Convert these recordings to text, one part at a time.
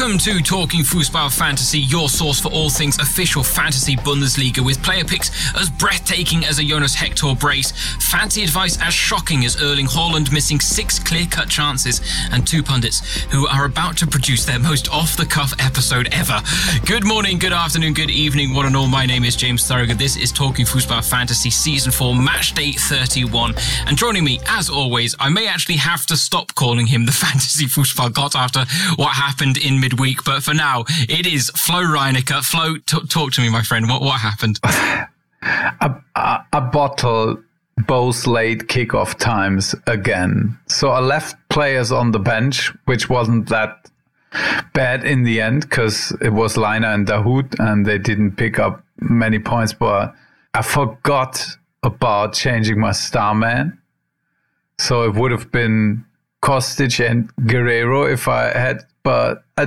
Welcome to Talking Fußball Fantasy, your source for all things official fantasy Bundesliga with player picks as breathtaking as a Jonas Hector brace, fancy advice as shocking as Erling Haaland missing six clear-cut chances, and two pundits who are about to produce their most off-the-cuff episode ever. Good morning, good afternoon, good evening, one and all. My name is James Thurgood. This is Talking Fußball Fantasy Season 4, Match Day 31. And joining me, as always, I may actually have to stop calling him the Fantasy Fußball God after what happened in midweek. But for now, it is Flo Reinecker. Flo, t- talk to me, my friend. What what happened? a, a, a bottle both late kickoff times again. So I left players on the bench, which wasn't that bad in the end because it was Lainer and Dahoud and they didn't pick up many points. But I forgot about changing my star man. So it would have been Kostic and Guerreiro if I had, but I,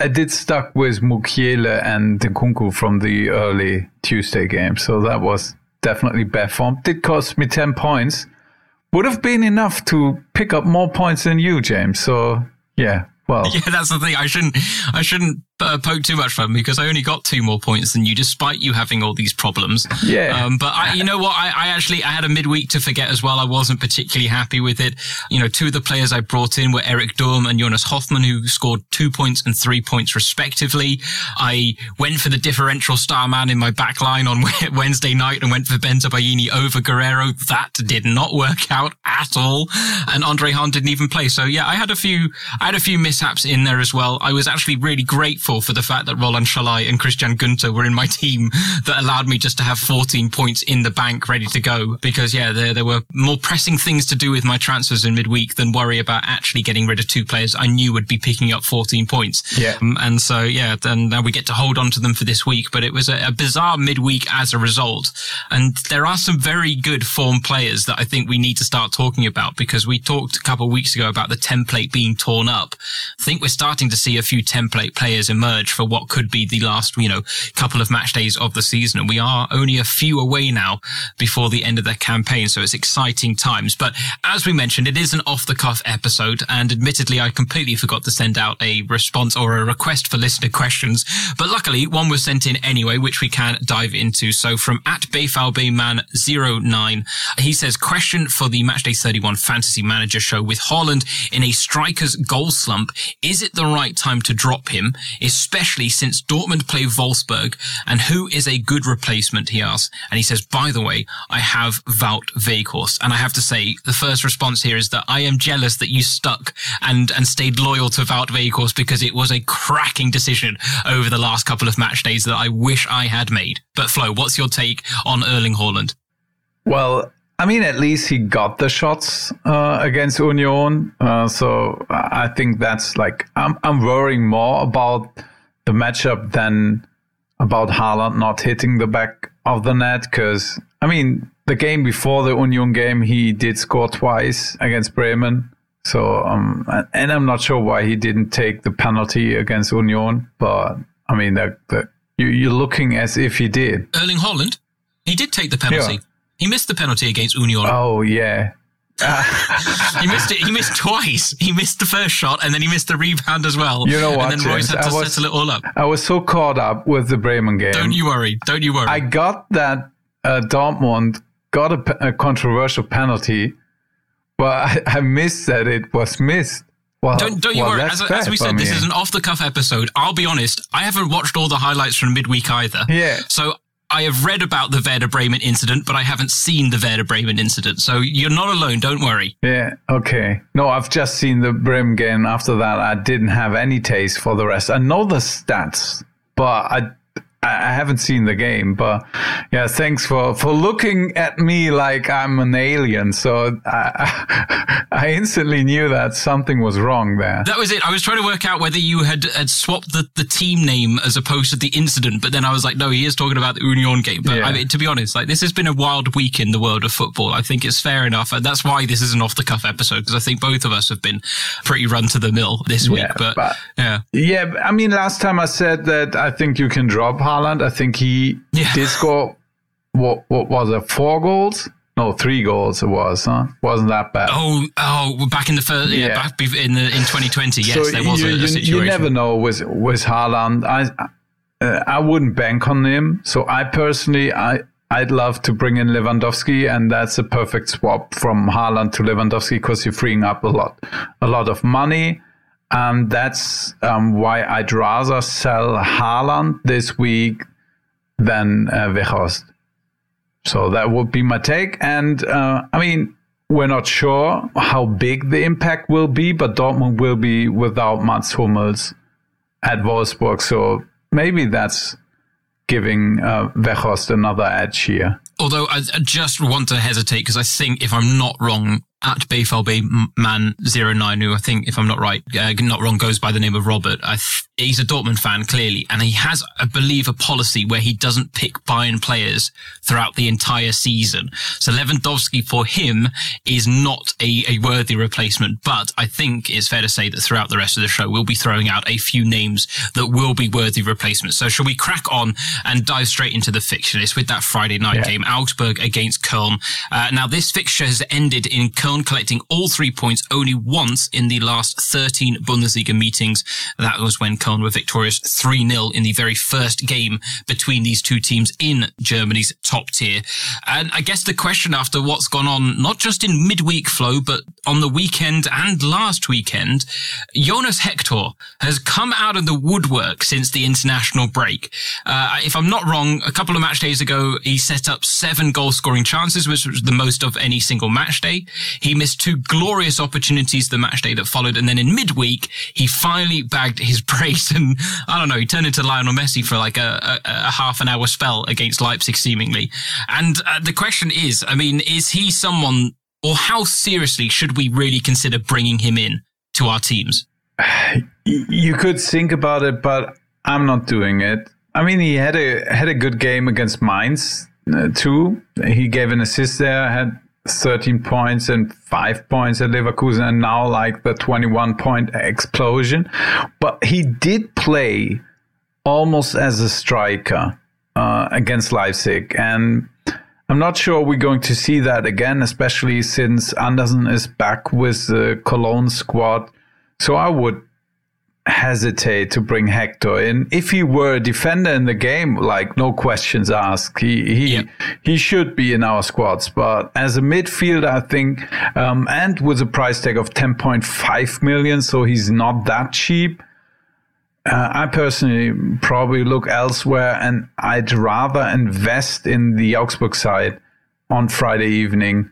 I did stuck with Mukiele and Nkunku from the early Tuesday game. So that was definitely bad form. Did cost me 10 points. Would have been enough to pick up more points than you, James. So yeah, well, yeah, that's the thing. I shouldn't, I shouldn't uh, poke too much fun because I only got two more points than you, despite you having all these problems. Yeah. Um, but I, you know what? I, I, actually I had a midweek to forget as well. I wasn't particularly happy with it. You know, two of the players I brought in were Eric Durm and Jonas Hofmann, who scored two points and three points respectively. I went for the differential star man in my back line on Wednesday night and went for Bensebaini over Guerreiro. That did not work out at all. And Andre Hahn didn't even play. So yeah, I had a few, I had a few mishaps in there as well. I was actually really grateful grateful for the fact that Roland Sallai and Christian Günter were in my team that allowed me just to have 14 points in the bank ready to go. Because yeah, there, there were more pressing things to do with my transfers in midweek than worry about actually getting rid of two players I knew would be picking up 14 points. Yeah. Um, and so yeah, then now we get to hold on to them for this week, but it was a, a bizarre midweek as a result. And there are some very good form players that I think we need to start talking about because we talked a couple of weeks ago about the template being torn up. I think we're starting to see a few template players emerge for what could be the last, you know, couple of match days of the season. And we are only a few away now before the end of the campaign. So it's exciting times. But as we mentioned, it is an off the cuff episode. And admittedly, I completely forgot to send out a response or a request for listener questions. But luckily, one was sent in anyway, which we can dive into. So from at Bayfalbayman09, he says, question for the Matchday 31 Fantasy Manager show with Haaland in a striker's goal slump. Is it the right time to drop him? Especially since Dortmund play Wolfsburg. And who is a good replacement? He asks. And he says, by the way, I have Wout Weghorst. And I have to say, the first response here is that I am jealous that you stuck and, and stayed loyal to Wout Weghorst because it was a cracking decision over the last couple of match days that I wish I had made. But Flo, what's your take on Erling Haaland? Well, I mean, at least he got the shots uh, against Union. Uh, so I think that's like I'm I'm worrying more about the matchup than about Haaland not hitting the back of the net. Because I mean, the game before the Union game, he did score twice against Bremen. So um, and I'm not sure why he didn't take the penalty against Union. But I mean, the, the, you, you're looking as if he did. Erling Haaland, he did take the penalty. Yeah. He missed the penalty against Union. Oh yeah. he missed it. He missed twice. He missed the first shot, and then he missed the rebound as well. You know what? And then Reus had to was, settle it all up. I was so caught up with the Bremen game. Don't you worry. Don't you worry. I got that uh, Dortmund got a, a, controversial penalty, but I, I, missed that it was missed. Well, don't, don't you well, worry. As, as, we said, this is an off the cuff episode. I'll be honest. I haven't watched all the highlights from midweek either. Yeah. So I have read about the Werder Bremen incident, but I haven't seen the Werder Bremen incident. So you're not alone. Don't worry. Yeah. Okay. No, I've just seen the Bremen. After that, I didn't have any taste for the rest. I know the stats, but I I haven't seen the game, but yeah, thanks for, for looking at me like I'm an alien. So I, I instantly knew that something was wrong there. That was it. I was trying to work out whether you had, had swapped the, the team name as opposed to the incident, but then I was like, no, he is talking about the Union game. But yeah. I mean, to be honest, like this has been a wild week in the world of football. I think it's fair enough. And that's why this is an off the cuff episode because I think both of us have been pretty run to the mill this week. Yeah, but, but yeah. Yeah. I mean, last time I said that I think you can drop Haaland. I think he yeah. did score what what was it four goals No, three goals it was, huh? Wasn't that bad? Oh, oh, back in the first, yeah, yeah. back in the in 2020, yes, so there was you, a, a, situation. You never know with with Haaland. I uh, I wouldn't bank on him. So I personally, I I'd love to bring in Lewandowski, and that's a perfect swap from Haaland to Lewandowski because you're freeing up a lot, a lot of money. And that's um, why I'd rather sell Haaland this week than uh, Weghorst. So that would be my take. And uh, I mean, we're not sure how big the impact will be, but Dortmund will be without Mats Hummels at Wolfsburg. So maybe that's giving uh, Weghorst another edge here. Although I, I just want to hesitate because I think, if I'm not wrong, at BVB man 09, who I think, if I'm not right, uh, not wrong, goes by the name of Robert. I th- he's a Dortmund fan, clearly, and he has, I believe, a policy where he doesn't pick Bayern players throughout the entire season. So Lewandowski for him is not a, a worthy replacement, but I think it's fair to say that throughout the rest of the show, we'll be throwing out a few names that will be worthy replacements. So shall we crack on and dive straight into the fixture list with that Friday night yeah. game, Augsburg against Köln? Uh, now, this fixture has ended in Köln collecting all three points only once in the last 13 Bundesliga meetings. That was when Köln were victorious 3-0 in the very first game between these two teams in Germany's top tier. And I guess the question after what's gone on, not just in midweek Flo, but on the weekend and last weekend, Jonas Hector has come out of the woodwork since the international break. Uh, if I'm not wrong, a couple of match days ago, he set up seven goal scoring chances, which was the most of any single match day. He missed two glorious opportunities the match day that followed. And then in midweek, he finally bagged his brace and I don't know, he turned into Lionel Messi for like a, a, a half an hour spell against Leipzig, seemingly. And uh, the question is, I mean, is he someone, or how seriously should we really consider bringing him in to our teams? You could think about it, but I'm not doing it. I mean, he had a had a good game against Mainz uh, too. He gave an assist there, had 13 points and five points at Leverkusen, and now like the 21 point explosion. But he did play almost as a striker uh, against Leipzig, and I'm not sure we're going to see that again, especially since Andersson is back with the Cologne squad. So I would hesitate to bring Hector in. If he were a defender in the game, like no questions asked, he he yep. he should be in our squads. But as a midfielder, I think, um, and with a price tag of 10.5 million, so he's not that cheap. Uh, I personally probably look elsewhere, and I'd rather invest in the Augsburg side on Friday evening.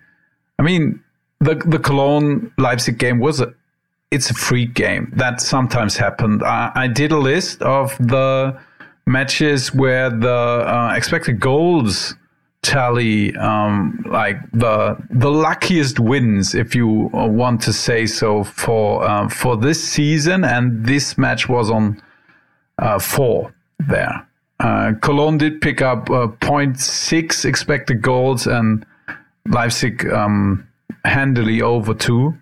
I mean, the the Cologne Leipzig game was a it's a free game. That sometimes happened. I, I did a list of the matches where the uh, expected goals tally um, like the the luckiest wins if you want to say so for uh, for this season and this match was on uh, four there uh, Cologne did pick up uh, 0.6 expected goals and Leipzig um, handily over two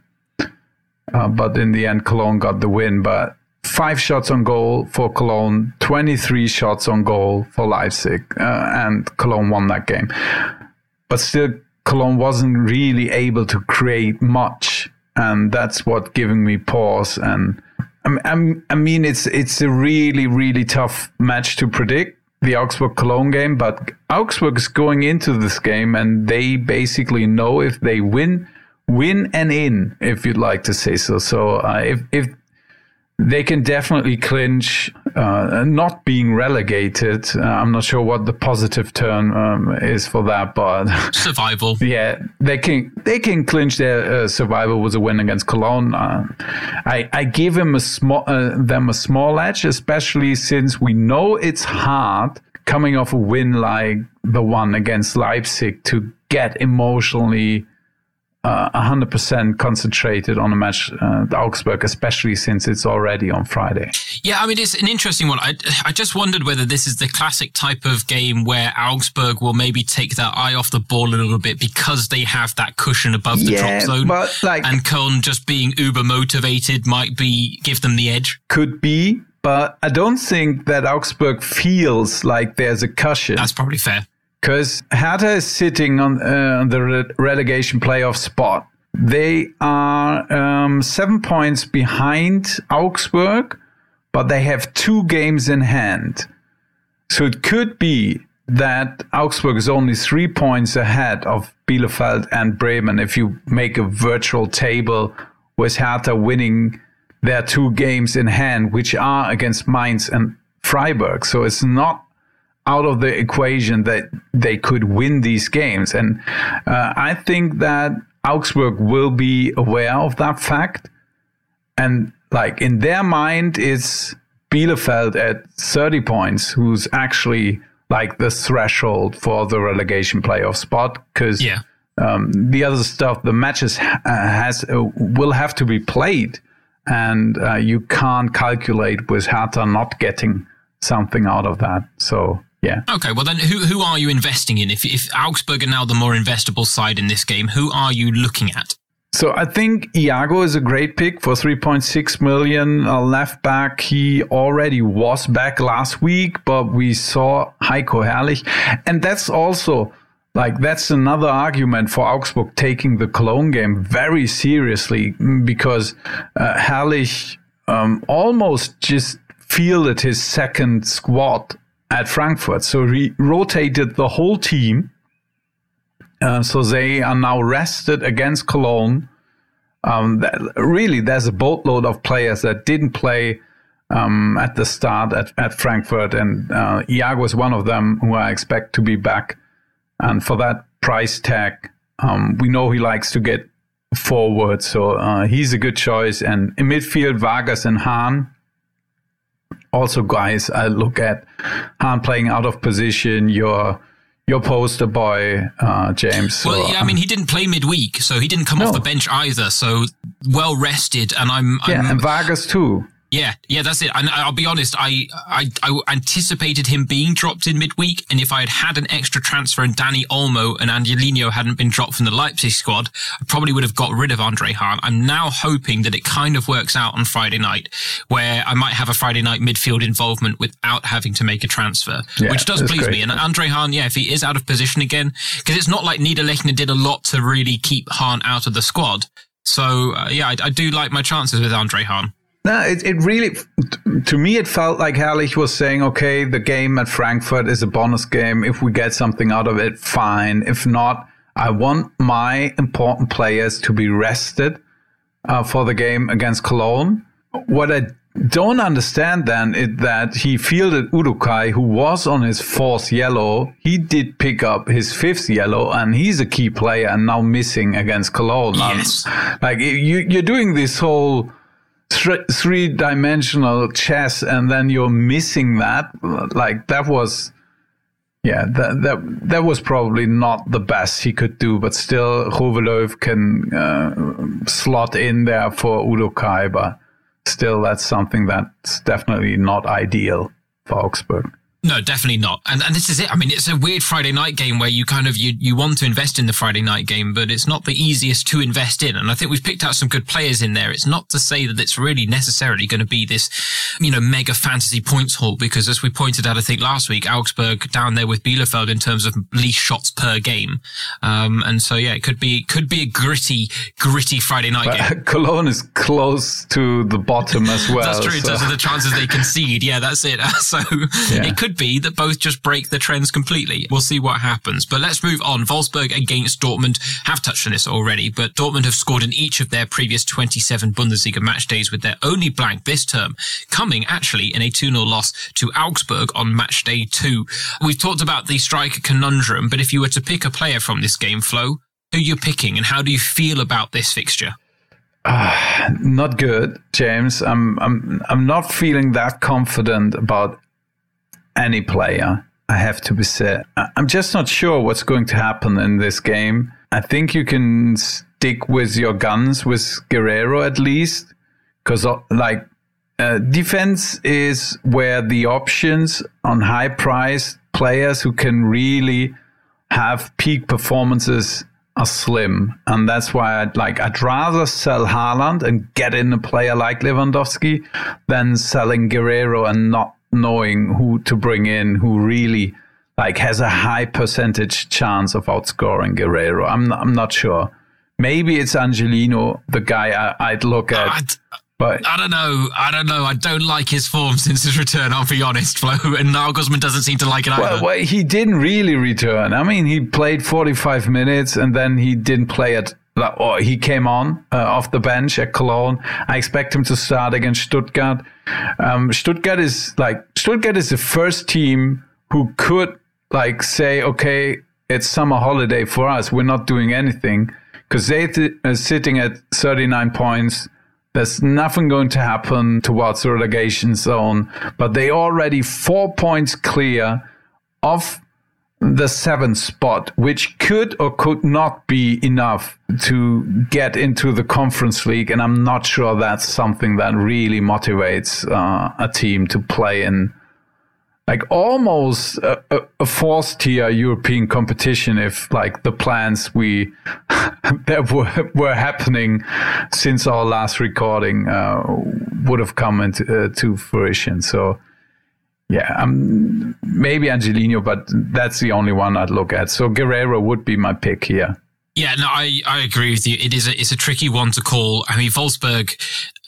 uh, but in the end, Cologne got the win. But five shots on goal for Cologne, 23 shots on goal for Leipzig, uh, and Cologne won that game. But still, Cologne wasn't really able to create much, and that's what giving me pause. And I mean, it's it's a really really tough match to predict the Augsburg Cologne game, but Augsburg is going into this game and they basically know if they win, win and in, if you'd like to say so. So uh, if if they can definitely clinch uh, not being relegated. Uh, I'm not sure what the positive term um, is for that, but survival. yeah, they can they can clinch their uh, survival with a win against Cologne. Uh, I I give them a small uh, them a small edge, especially since we know it's hard coming off a win like the one against Leipzig to get emotionally 100% concentrated on a match, uh, Augsburg, especially since it's already on Friday. Yeah, I mean, it's an interesting one. I, I just wondered whether this is the classic type of game where Augsburg will maybe take their eye off the ball a little bit because they have that cushion above the yeah, drop zone. But like, and Köln just being uber motivated might be give them the edge. Could be, but I don't think that Augsburg feels like there's a cushion. That's probably fair because Hertha is sitting on, uh, the re- relegation playoff spot. They are um, seven points behind Augsburg, but they have two games in hand. So it could be that Augsburg is only three points ahead of Bielefeld and Bremen if you make a virtual table with Hertha winning their two games in hand, which are against Mainz and Freiburg. So it's not out of the equation that they could win these games. And uh, I think that Augsburg will be aware of that fact. And like in their mind, it's Bielefeld at 30 points, who's actually like the threshold for the relegation playoff spot. Because yeah. um, the other stuff, the matches uh, has uh, will have to be played. And uh, you can't calculate with Hertha not getting something out of that. So yeah. Okay, well then, who who are you investing in? If if Augsburg are now the more investable side in this game, who are you looking at? So I think Iago is a great pick for 3.6 million uh, left back. He already was back last week, but we saw Heiko Herrlich, and that's also like that's another argument for Augsburg taking the Cologne game very seriously mm, because uh, Herrlich um, almost just fielded his second squad at Frankfurt. So he rotated the whole team. Uh, so they are now rested against Cologne. Um, that, really, there's a boatload of players that didn't play um, at the start at, at Frankfurt, and uh, Iago is one of them who I expect to be back. And for that price tag, um, we know he likes to get forward, so uh, he's a good choice. And in midfield, Vargas and Hahn also guys I look at Hahn playing out of position, your your poster boy, uh, James. Well, yeah, I mean, he didn't play midweek, so he didn't come no. off the bench either. So well rested, and I'm, yeah, I'm, and Vargas too. Yeah, yeah, that's it. And I'll be honest, I, I, I anticipated him being dropped in midweek, and if I had had an extra transfer and Dani Olmo and Angelino hadn't been dropped from the Leipzig squad, I probably would have got rid of Andre Hahn. I'm now hoping that it kind of works out on Friday night, where I might have a Friday night midfield involvement without having to make a transfer, yeah, which does please great. me. And Andre Hahn, yeah, if he is out of position again, because it's not like Niederlechner did a lot to really keep Hahn out of the squad. So uh, yeah, I, I do like my chances with Andre Hahn. No, it, it really, to me, it felt like Herrlich was saying, okay, the game at Frankfurt is a bonus game. If we get something out of it, fine. If not, I want my important players to be rested uh, for the game against Cologne. What I don't understand then is that he fielded Uduokhai, who was on his fourth yellow. He did pick up his fifth yellow, and he's a key player and now missing against Cologne. Yes. like you, you're doing this whole th- three dimensional chess and then you're missing that like that was yeah that that that was probably not the best he could do but still Gouweleeuw can uh, slot in there for Uduokhai but still that's something that's definitely not ideal for Augsburg no, definitely not. And and this is it. I mean, it's a weird Friday night game where you kind of you you want to invest in the Friday night game, but it's not the easiest to invest in. And I think we've picked out some good players in there. It's not to say that it's really necessarily going to be this, you know, mega fantasy points haul because as we pointed out, I think last week, Augsburg down there with Bielefeld in terms of least shots per game. Um, and so yeah, it could be could be a gritty gritty Friday night but game. Cologne is close to the bottom as well. that's true. So. In terms of the chances they concede, yeah, that's it. so yeah. it could could be that both just break the trends completely. We'll see what happens. But let's move on. Wolfsburg against Dortmund have touched on this already, but Dortmund have scored in each of their previous 27 Bundesliga match days with their only blank this term coming actually in a 2-0 loss to Augsburg on match day two. We've talked about the striker conundrum, but if you were to pick a player from this game, Flo, who you're picking and how do you feel about this fixture? Uh, not good, James. I'm I'm I'm not feeling that confident about any player. I have to be said. I'm just not sure what's going to happen in this game. I think you can stick with your guns with Guerreiro at least, because uh, like uh, defense is where the options on high price players who can really have peak performances are slim, and that's why I'd like I'd rather sell Haaland and get in a player like Lewandowski than selling Guerreiro and not knowing who to bring in, who really like has a high percentage chance of outscoring Guerreiro. I'm not, I'm not sure. Maybe it's Angelino, the guy I, would look at. but I don't know. I don't know. I don't like his form since his return. I'll be honest, Flo. And now Guzman doesn't seem to like it either. Well, well, he didn't really return. I mean, he played 45 minutes and then he didn't play at. Or he came on uh, off the bench at Cologne. I expect him to start against Stuttgart. Um, Stuttgart is like Stuttgart is the first team who could like say, okay, it's summer holiday for us. We're not doing anything because they th- are sitting at 39 points. There's nothing going to happen towards the relegation zone, but they already four points clear of the seventh spot, which could or could not be enough to get into the conference league. And I'm not sure that's something that really motivates uh, a team to play in like almost a, a, fourth tier European competition if like the plans we that were, were happening since our last recording uh, would have come into uh, to fruition. So yeah, um, maybe Angelino, but that's the only one I'd look at. So Guerreiro would be my pick here. Yeah, no, I, I agree with you. It is a, it's a tricky one to call. I mean, Wolfsburg,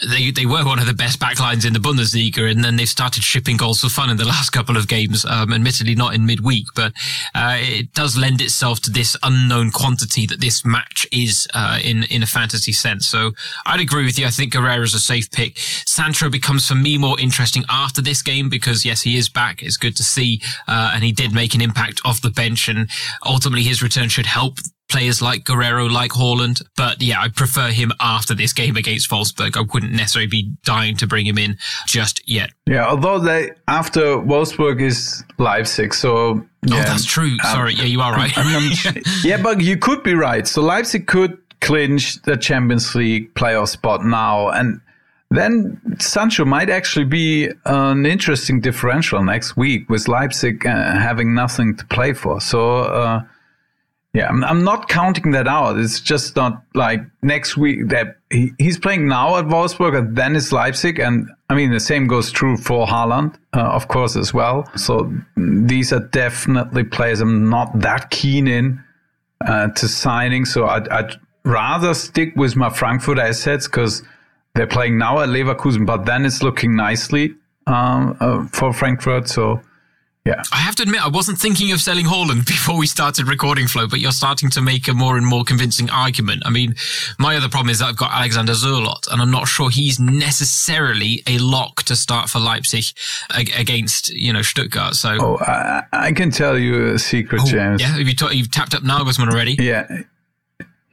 they, they were one of the best backlines in the Bundesliga, and then they've started shipping goals for fun in the last couple of games. Um, admittedly not in midweek, but, uh, it does lend itself to this unknown quantity that this match is, uh, in, in a fantasy sense. So I'd agree with you. I think is a safe pick. Sancho becomes for me more interesting after this game because yes, he is back. It's good to see, uh, and he did make an impact off the bench and ultimately his return should help players like Guerreiro, like Haaland. But yeah, I prefer him after this game against Wolfsburg. I wouldn't necessarily be dying to bring him in just yet. Yeah, although they after Wolfsburg is Leipzig, so oh, yeah. Oh, that's true. Um, Sorry, yeah, you are right. yeah, but you could be right. So Leipzig could clinch the Champions League playoff spot now, and then Sancho might actually be an interesting differential next week with Leipzig uh, having nothing to play for. So. Uh, yeah, I'm, I'm not counting that out. It's just not like next week that he, he's playing now at Wolfsburg and then it's Leipzig. And I mean, the same goes true for Haaland, uh, of course, as well. So these are definitely players I'm not that keen in uh, to signing. So I'd, I'd rather stick with my Frankfurt assets because they're playing now at Leverkusen, but then it's looking nicely um, uh, for Frankfurt. So yeah. I have to admit, I wasn't thinking of selling Haaland before we started recording Flo, but you're starting to make a more and more convincing argument. I mean, my other problem is that I've got Alexander Sørloth, and I'm not sure he's necessarily a lock to start for Leipzig against, you know, Stuttgart. So, oh, I, I can tell you a secret, oh, James. Yeah, have you ta- you've tapped up Nagelsmann already? Yeah.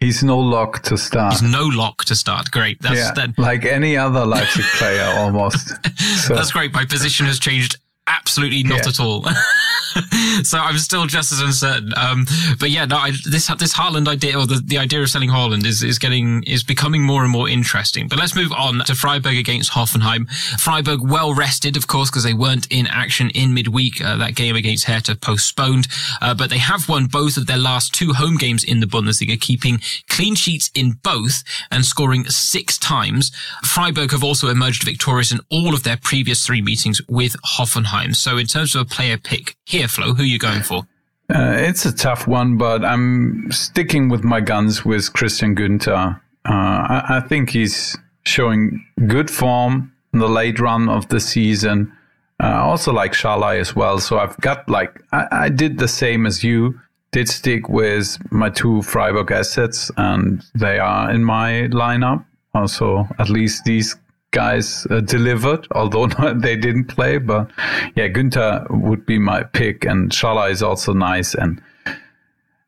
He's no lock to start. He's no lock to start. Great. That's yeah, then. like any other Leipzig player almost. So. That's great. My position has changed absolutely not yeah. at all. so I'm still just as uncertain. Um, but yeah, no, I, this this Haaland idea or the, the idea of selling Haaland is is getting is becoming more and more interesting. But let's move on to Freiburg against Hoffenheim. Freiburg well rested, of course, because they weren't in action in midweek. Uh, that game against Hertha postponed, uh, but they have won both of their last two home games in the Bundesliga, keeping clean sheets in both and scoring six times. Freiburg have also emerged victorious in all of their previous three meetings with Hoffenheim. So in terms of a player pick here, Flo, who are you going for? Uh, it's a tough one, but I'm sticking with my guns with Christian Günter. Uh, I, I, think he's showing good form in the late run of the season. Uh, also like Sallai as well. So I've got like, I, I, did the same as you, did stick with my two Freiburg assets, and they are in my lineup. Also, at least these guys uh, delivered, although they didn't play. But yeah, Günter would be my pick, and Sallai is also nice. And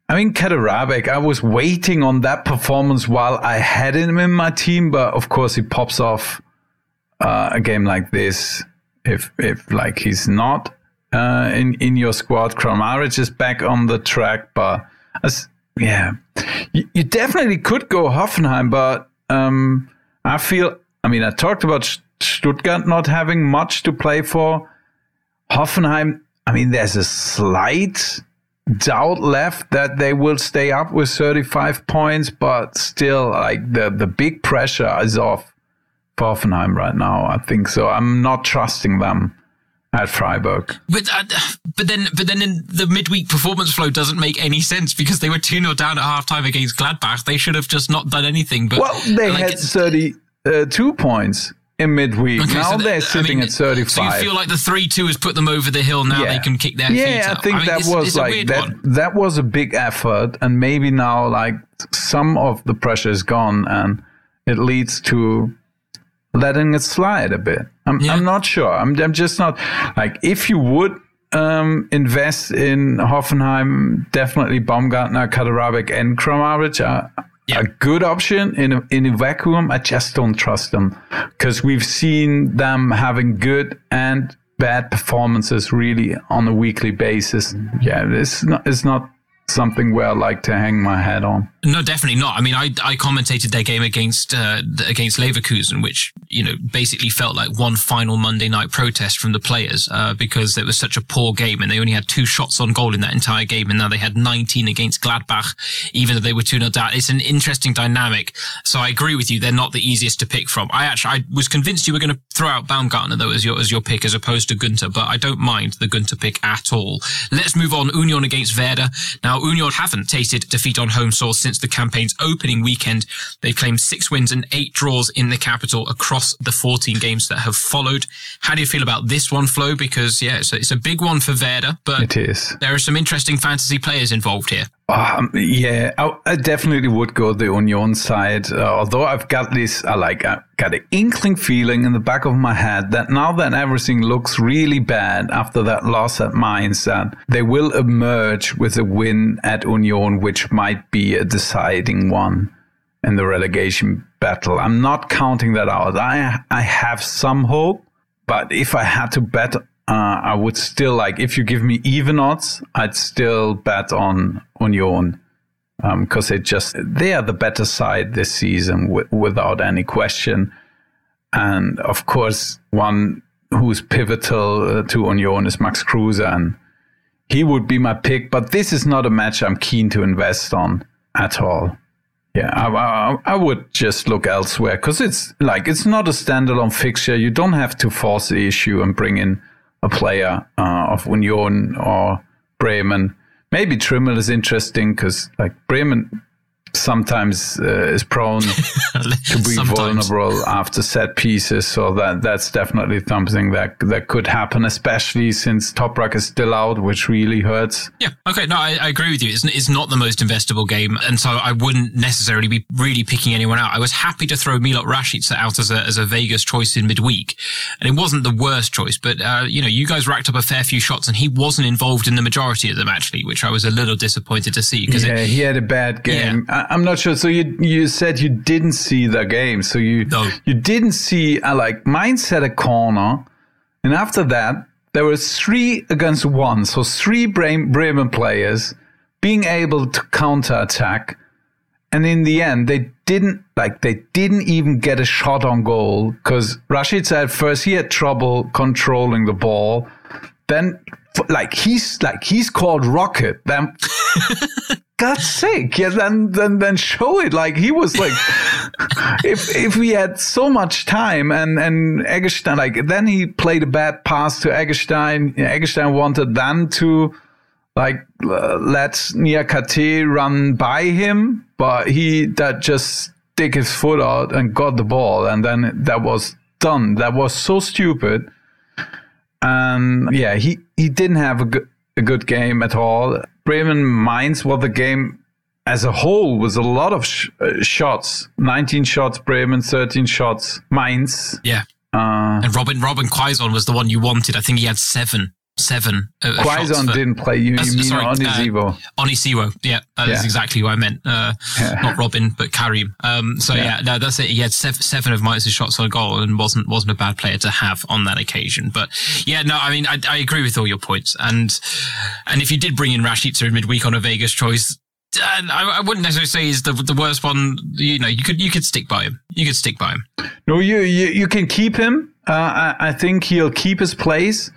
I mean, Kaderabek, I was waiting on that performance while I had him in my team, but of course he pops off uh, a game like this. If if like he's not uh, in in your squad, Kramaric is back on the track, but as, yeah, you, you definitely could go Hoffenheim, but um, I feel I mean, I talked about Stuttgart not having much to play for. Hoffenheim, I mean, there's a slight doubt left that they will stay up with 35 points, but still, like the, the big pressure is off for Hoffenheim right now. I think so. I'm not trusting them at Freiburg. But uh, but then but then in the midweek performance Flo doesn't make any sense because they were 2 0 down at half time against Gladbach. They should have just not done anything. But well, they like, had 32 uh, points in midweek. Okay, now so they're sitting I mean, at 35. So you feel like the 3 2 has put them over the hill. Now yeah. they can kick their yeah, feet up. I think I mean, that it's, was it's like that, one. that was a big effort. And maybe now, like, some of the pressure is gone and it leads to letting it slide a bit. I'm, yeah. I'm not sure. I'm, I'm just not like if you would um, invest in Hoffenheim, definitely Baumgartner, Kaderabek, and Kramaric yeah. a good option in a, in a vacuum. I just don't trust them because we've seen them having good and bad performances really on a weekly basis. Mm-hmm. Yeah, it's not it's not something where I like to hang my head on. No, definitely not. I mean, I, I commentated their game against uh, against Leverkusen, which you know basically felt like one final Monday night protest from the players uh, because it was such a poor game and they only had two shots on goal in that entire game, and now they had 19 against Gladbach, even though they were two 0 down. It's an interesting dynamic. So I agree with you; they're not the easiest to pick from. I actually I was convinced you were going to throw out Baumgartner though as your as your pick as opposed to Günter, but I don't mind the Günter pick at all. Let's move on. Union against Werder. Now Union haven't tasted defeat on home soil since the campaign's opening weekend. They've claimed six wins and eight draws in the capital across the 14 games that have followed. How do you feel about this one, Flo? Because, yeah, it's a, it's a big one for Werder, but it is. there are some interesting fantasy players involved here. Um, yeah, I, I, definitely would go the Union side. Uh, although I've got this, I like, I got an inkling feeling in the back of my head that now that everything looks really bad after that loss at Mainz, that they will emerge with a win at Union, which might be a deciding one in the relegation battle. I'm not counting that out. I I have some hope, but if I had to bet uh, I would still like if you give me even odds, I'd still bet on Union because um, they just they are the better side this season w- without any question. And of course, one who's pivotal uh, to Union is Max Kruse, and he would be my pick. But this is not a match I'm keen to invest on at all. Yeah, I, I, I would just look elsewhere because it's like it's not a standalone fixture. You don't have to force the issue and bring in a player uh, of Union or Bremen. Maybe Trimmel is interesting because like Bremen sometimes uh, is prone to be vulnerable after set pieces. So that that's definitely something that that could happen, especially since Toprak is still out, which really hurts. Yeah. Okay. No, I, I agree with you. It's, it's not the most investable game, and so I wouldn't necessarily be really picking anyone out. I was happy to throw Milot Rashica out as a as a Vegas choice in midweek, and it wasn't the worst choice. But uh, you know, you guys racked up a fair few shots, and he wasn't involved in the majority of them actually, which I was a little disappointed to see. Because yeah, it, he had a bad game. Yeah. I, I'm not sure. So you you said you didn't see the game. So you no. you didn't see. Uh, like mine set a corner, and after that there were three against one. So three Bremen players being able to counter attack, and in the end they didn't like they didn't even get a shot on goal because Rashid said first he had trouble controlling the ball. Then like he's like he's called Rocket. Then God's sake, yeah, then then then show it. Like he was like, if if we had so much time and and Eggestein, like then he played a bad pass to Eggestein. Eggestein wanted then to like uh, let Niakhaté run by him, but he that just stick his foot out and got the ball, and then that was done. That was so stupid. And yeah, he he didn't have a good a good game at all. Bremen Mainz, well, the game as a whole was a lot of sh- uh, shots 19 shots, Bremen, 13 shots, Mainz. Yeah. Uh, and Robin Robin Quaison was the one you wanted. I think he had seven seven. Quaison didn't play. You, uh, you mean sorry, Onisiwo? Uh, Onisiwo. Yeah, that yeah. is exactly what I meant. Uh, yeah. Not Robin, but Karim. Um, so yeah. yeah. no, that's it. He had seven, seven of Mainz's shots on goal and wasn't wasn't a bad player to have on that occasion. But yeah, no, I mean, I, I agree with all your points. And and if you did bring in Rashica in midweek on a Vegas choice, I, I, wouldn't necessarily say he's the the worst one. You know, you could you could stick by him. You could stick by him. No, you you, you can keep him. Uh, I, I think he'll keep his place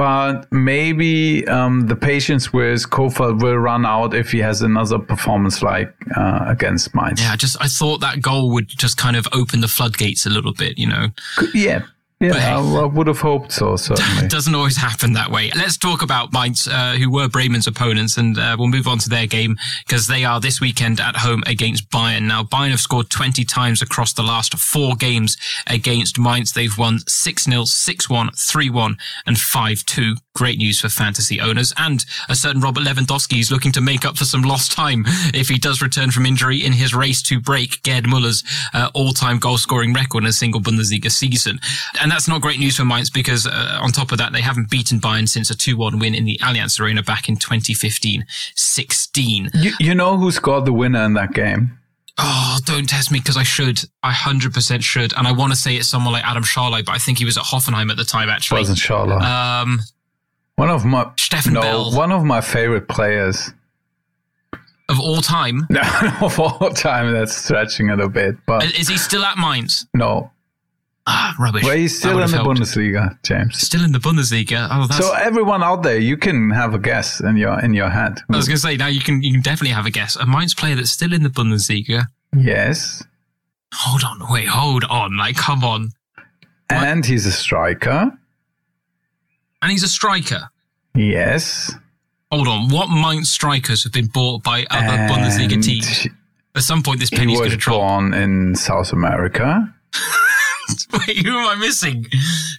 but maybe um, the patience with Kohfeldt will run out if he has another performance like uh, against Mainz. Yeah, just I thought that goal would just kind of open the floodgates a little bit, you know. Yeah, Yeah, I, I, would have hoped so, certainly. Doesn't always happen that way. Let's talk about Mainz, uh, who were Bremen's opponents, and uh, we'll move on to their game because they are this weekend at home against Bayern. Now, Bayern have scored 20 times across the last four games against Mainz. They've won 6 0, 6 1, 3 1, and 5 2. Great news for fantasy owners. And a certain Robert Lewandowski is looking to make up for some lost time if he does return from injury in his race to break Gerd Müller's uh, all time goal scoring record in a single Bundesliga season. And and that's not great news for Mainz because uh, on top of that, they haven't beaten Bayern since a 2-1 win in the Allianz Arena back in 2015-16. You, you know who scored the winner in that game? Oh, don't test me because I should. I 100% should. And I want to say it's someone like Adam Szalai, but I think he was at Hoffenheim at the time, actually. Wasn't Szalai. Um, one of my, Stefan no, Bell. one of my favorite players. Of all time? No, of all time. That's stretching it a bit. But Is he still at Mainz? No. Ah, rubbish. Well, he's still in the helped. Bundesliga, James. Still in the Bundesliga. Oh, that's... So everyone out there, you can have a guess in your in your head. I was going to say now you can you can definitely have a guess. A Mainz player that's still in the Bundesliga. Yes. Hold on, wait, hold on. Like, come on. And what? he's a striker. And he's a striker. Yes. Hold on. What Mainz strikers have been bought by other and Bundesliga teams? At some point, this penny's going to drop. He was born in South America. Wait, who am I missing?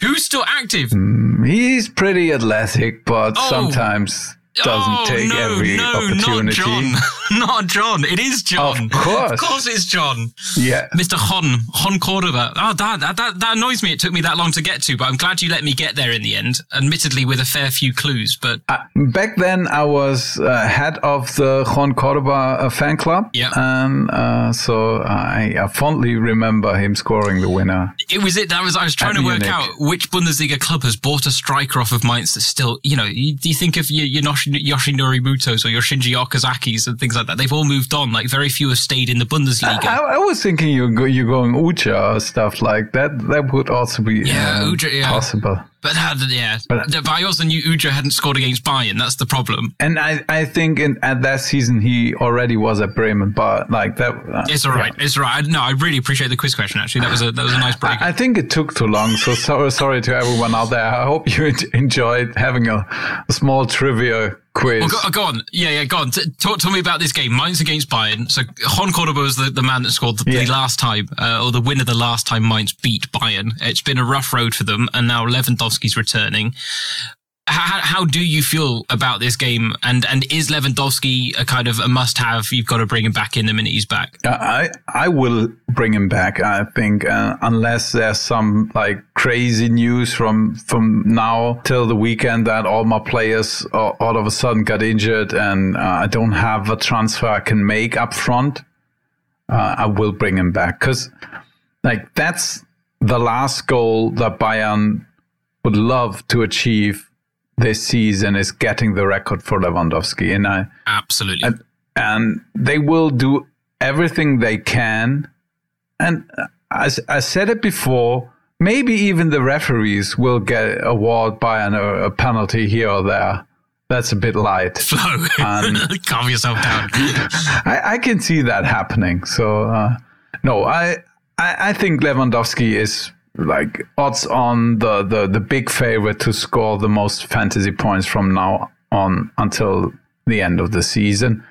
Who's still active? Mm, he's pretty athletic, but oh. sometimes doesn't oh, take no, every no, opportunity. Not John. not John. It is John. Of course. Of course it's John. Yeah. Mr. Jon. Jhon Cordoba. Oh, that, that, that annoys me. It took me that long to get to, but I'm glad you let me get there in the end, admittedly with a fair few clues. But uh, Back then, I was uh, head of the Jhon Cordoba uh, fan club. Yeah. And uh, so I, I, fondly remember him scoring the winner. It was it. That was, I was trying to work Munich. out which Bundesliga club has bought a striker off of Mainz that's still, you know, you, do you think of your, Yoshinori Mutos or your Shinji Okazakis and things like that. They've all moved on. Like very few have stayed in the Bundesliga. I, I was thinking you're, go, you're going Ujah or stuff like that. That would also be yeah, um, Ujah, yeah. possible. But uh, yeah, but, but I also knew Ujah hadn't scored against Bayern. That's the problem. And I, I think in, at that season he already was at Bremen, but like that. Uh, it's all right. Yeah. It's all right. No, I really appreciate the quiz question. Actually, that was a that was a nice break. I, I think it took too long. So sorry, sorry to everyone out there. I hope you enjoyed having a, a small trivia quiz. Well, go, go, on. Yeah, yeah, go on. T- talk, tell me about this game. Mainz against Bayern. So Jhon Cordoba was the, the man that scored the, yeah. the last time, uh, or the winner the last time Mainz beat Bayern. It's been a rough road for them, and now Lewandowski's returning how, how do you feel about this game? And and is Lewandowski a kind of a must have? You've got to bring him back in the minute he's back. I I will bring him back. I think uh, unless there's some like crazy news from from now till the weekend that all my players all, all of a sudden got injured and uh, I don't have a transfer I can make up front. Uh, I will bring him back because like that's the last goal that Bayern would love to achieve this season is getting the record for Lewandowski, and I absolutely, and, and they will do everything they can. And as I said it before, maybe even the referees will get award by an, a penalty here or there. That's a bit light. Flo, calm yourself down. I, I, can see that happening. So uh, no, I, I I think Lewandowski is like odds on the, the the big favorite to score the most fantasy points from now on until the end of the season.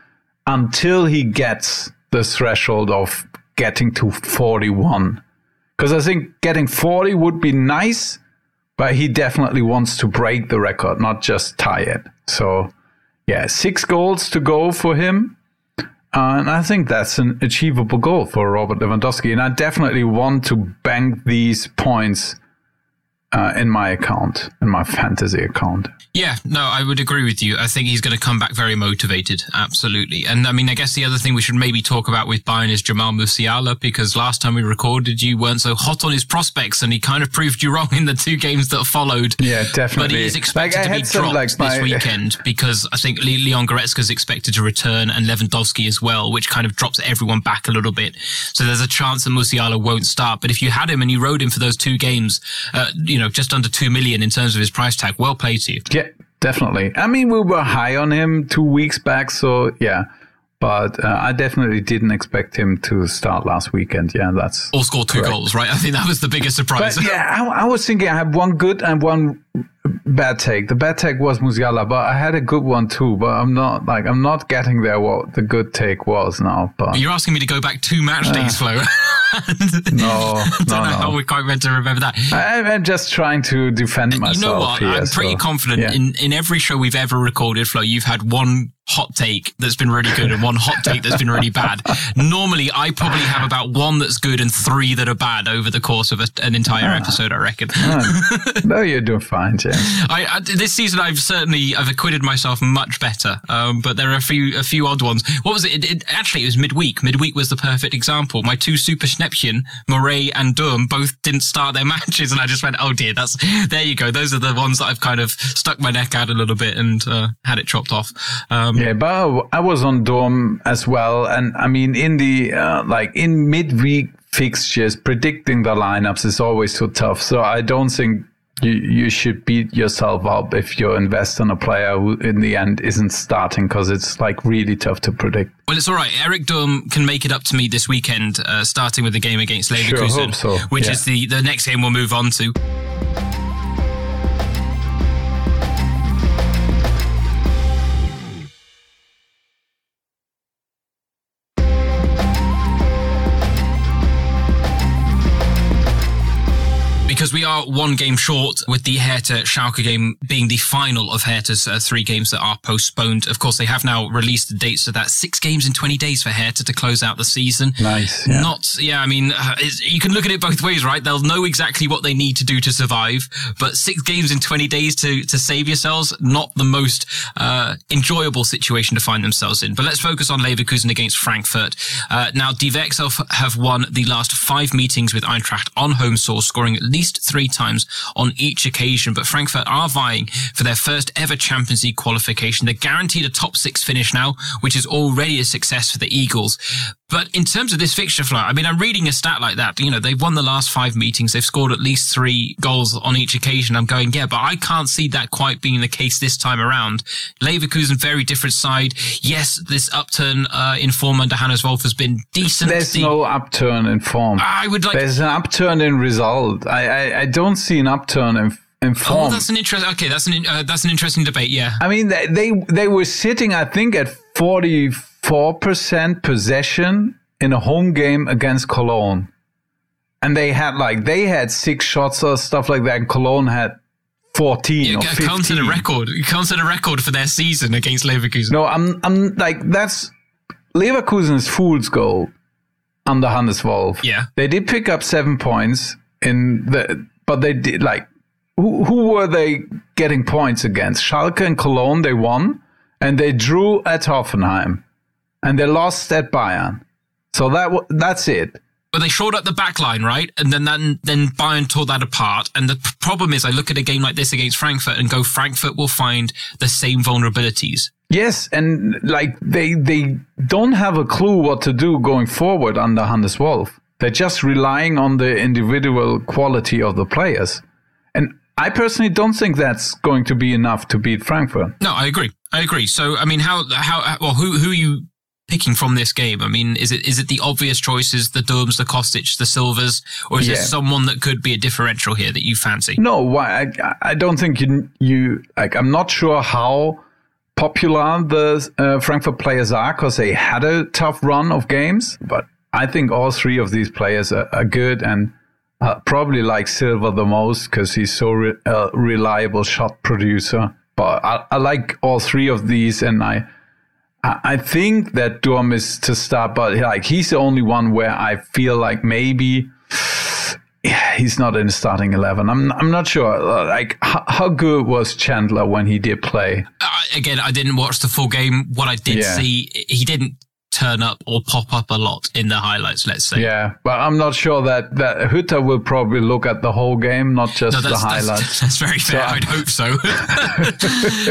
Until he gets the threshold of getting to 41 because i think getting 40 would be nice but he definitely wants to break the record not just tie it. So yeah six goals to go for him and I think that's an achievable goal for Robert Lewandowski. And I definitely want to bank these points uh, in my account, in my fantasy account. Yeah, no, I would agree with you. I think he's going to come back very motivated. Absolutely. And I mean, I guess the other thing we should maybe talk about with Bayern is Jamal Musiala, because last time we recorded, you weren't so hot on his prospects and he kind of proved you wrong in the two games that followed. Yeah, definitely. But he is expected like, to be dropped like my... this weekend because I think Leon Goretzka is expected to return and Lewandowski as well, which kind of drops everyone back a little bit. So there's a chance that Musiala won't start. But if you had him and you rode him for those two games, uh, you know, just under two million in terms of his price tag, well played to you. Yeah, definitely. I mean, we were high on him two weeks back, so yeah, but uh, I definitely didn't expect him to start last weekend. Yeah, that's All score two correct. goals, right? I think that was the biggest surprise. But yeah, I, I, was thinking I have one good and one bad take. The bad take was Musiala, but I had a good one too. But I'm not like I'm not getting there. What the good take was now. But you're asking me to go back two match days, Flo. no, I don't no, know no. how we quite meant to remember that. I, am just trying to defend myself. You know what? Here, I'm pretty so, confident yeah. in, in every show we've ever recorded, Flo, you've had one hot take that's been really good and one hot take that's been really bad. Normally, I probably have about one that's good and three that are bad over the course of a, an entire ah. episode. I reckon. no, you're doing fine, James. I, I, this season, I've certainly I've acquitted myself much better, um, but there are a few a few odd ones. What was it? It, it? Actually, it was midweek. Midweek was the perfect example. My two super Schnäppchen, Murray and Durm, both didn't start their matches, and I just went, "Oh dear, that's there you go." Those are the ones that I've kind of stuck my neck out a little bit and uh, had it chopped off. Um, yeah, but I was on Durm as well, and I mean, in the uh, like in midweek fixtures, predicting the lineups is always so tough. So I don't think you you should beat yourself up if you invest in a player who in the end isn't starting because it's like really tough to predict. Well, it's all right. Eric Durm can make it up to me this weekend, uh, starting with the game against Leverkusen, sure, so. which yeah. is the the next game we'll move on to. Because we are one game short with the Hertha Schalke game being the final of Hertha's uh, three games that are postponed. Of course, they have now released the dates of that six games in 20 days for Hertha to close out the season. Nice. Yeah. Not, yeah, I mean, uh, you can look at it both ways, right? They'll know exactly what they need to do to survive, but six games in 20 days to, to save yourselves, not the most uh, enjoyable situation to find themselves in. But let's focus on Leverkusen against Frankfurt. Uh, now, Die have won the last five meetings with Eintracht on home source, scoring at least three times on each occasion. But Frankfurt are vying for their first ever Champions League qualification. They're guaranteed a top six finish now, which is already a success for the Eagles. But in terms of this fixture flow, I mean, I'm reading a stat like that. You know, they've won the last five meetings. They've scored at least three goals on each occasion. I'm going, yeah, but I can't see that quite being the case this time around. Leverkusen, very different side. Yes, this upturn uh, in form under Hannes Wolf has been decent. There's the, no upturn in form. I would like. There's an upturn in result. I I, I don't see an upturn in. In form. Oh, that's an interesting. Okay, that's an uh, that's an interesting debate. Yeah, I mean they they were sitting, I think, at forty four percent possession in a home game against Cologne. And they had like they had six shots or stuff like that, and Cologne had fourteen yeah, or. Can't set a record. You can't set a record for their season against Leverkusen. No, I'm I'm like that's Leverkusen's fool's goal under Hannes Wolf. Yeah, they did pick up seven points in the, but they did like who who were they getting points against? Schalke and Cologne. They won, and they drew at Hoffenheim, and they lost at Bayern. So that that's it. But they shored up the back line, right? And then then, then Bayern tore that apart. And the p- problem is, I look at a game like this against Frankfurt and go, Frankfurt will find the same vulnerabilities. Yes, and like they they don't have a clue what to do going forward under Hannes Wolf. They're just relying on the individual quality of the players. And I personally don't think that's going to be enough to beat Frankfurt. No, I agree. I agree. So, I mean, how, how, well, who, who are you picking from this game? I mean, is it, is it the obvious choices, the Durms, the Kostic, the Silvas, or is yeah. there someone that could be a differential here that you fancy? No, why? I, I don't think you, you, like, I'm not sure how popular the uh, Frankfurt players are because they had a tough run of games, but I think all three of these players are, are good and uh, probably like Silva the most because he's so re- uh, reliable shot producer. But I, I, like all three of these, and I I think that Durm is to start, but like he's the only one where I feel like maybe he's not in the starting eleven. I'm I'm not sure. Like how, how good was Chandler when he did play? Uh, again, I didn't watch the full game. What I did yeah. see, he didn't turn up or pop up a lot in the highlights, let's say. Yeah, but I'm not sure that, that Hütter will probably look at the whole game, not just no, the highlights. That's, that's very fair. So, I'd hope so.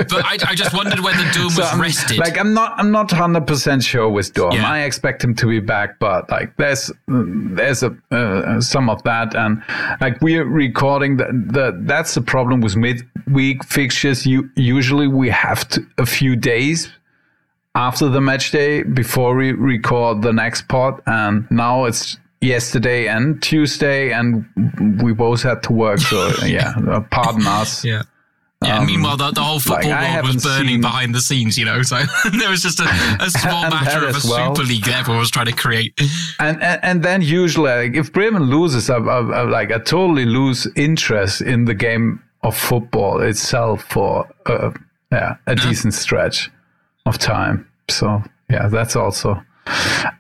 but I, I, just wondered whether Durm so was I'm, rested. Like I'm not, I'm not 100 percent sure with Durm. Yeah. I expect him to be back, but like there's, there's a uh, some of that, and like we're recording the, the that's the problem with midweek fixtures. You usually we have to, a few days after the match day before we record the next pod, and now it's yesterday and Tuesday, and we both had to work. So yeah, pardon us. Yeah. Yeah, um, meanwhile, the, the, whole football like, world was burning seen... behind the scenes, you know. So there was just a, a small matter of a well. super league that everyone was trying to create. And and, and then usually, like, if Bremen loses, I, I, I, like I totally lose interest in the game of football itself for uh, yeah a decent stretch of time. So yeah, that's also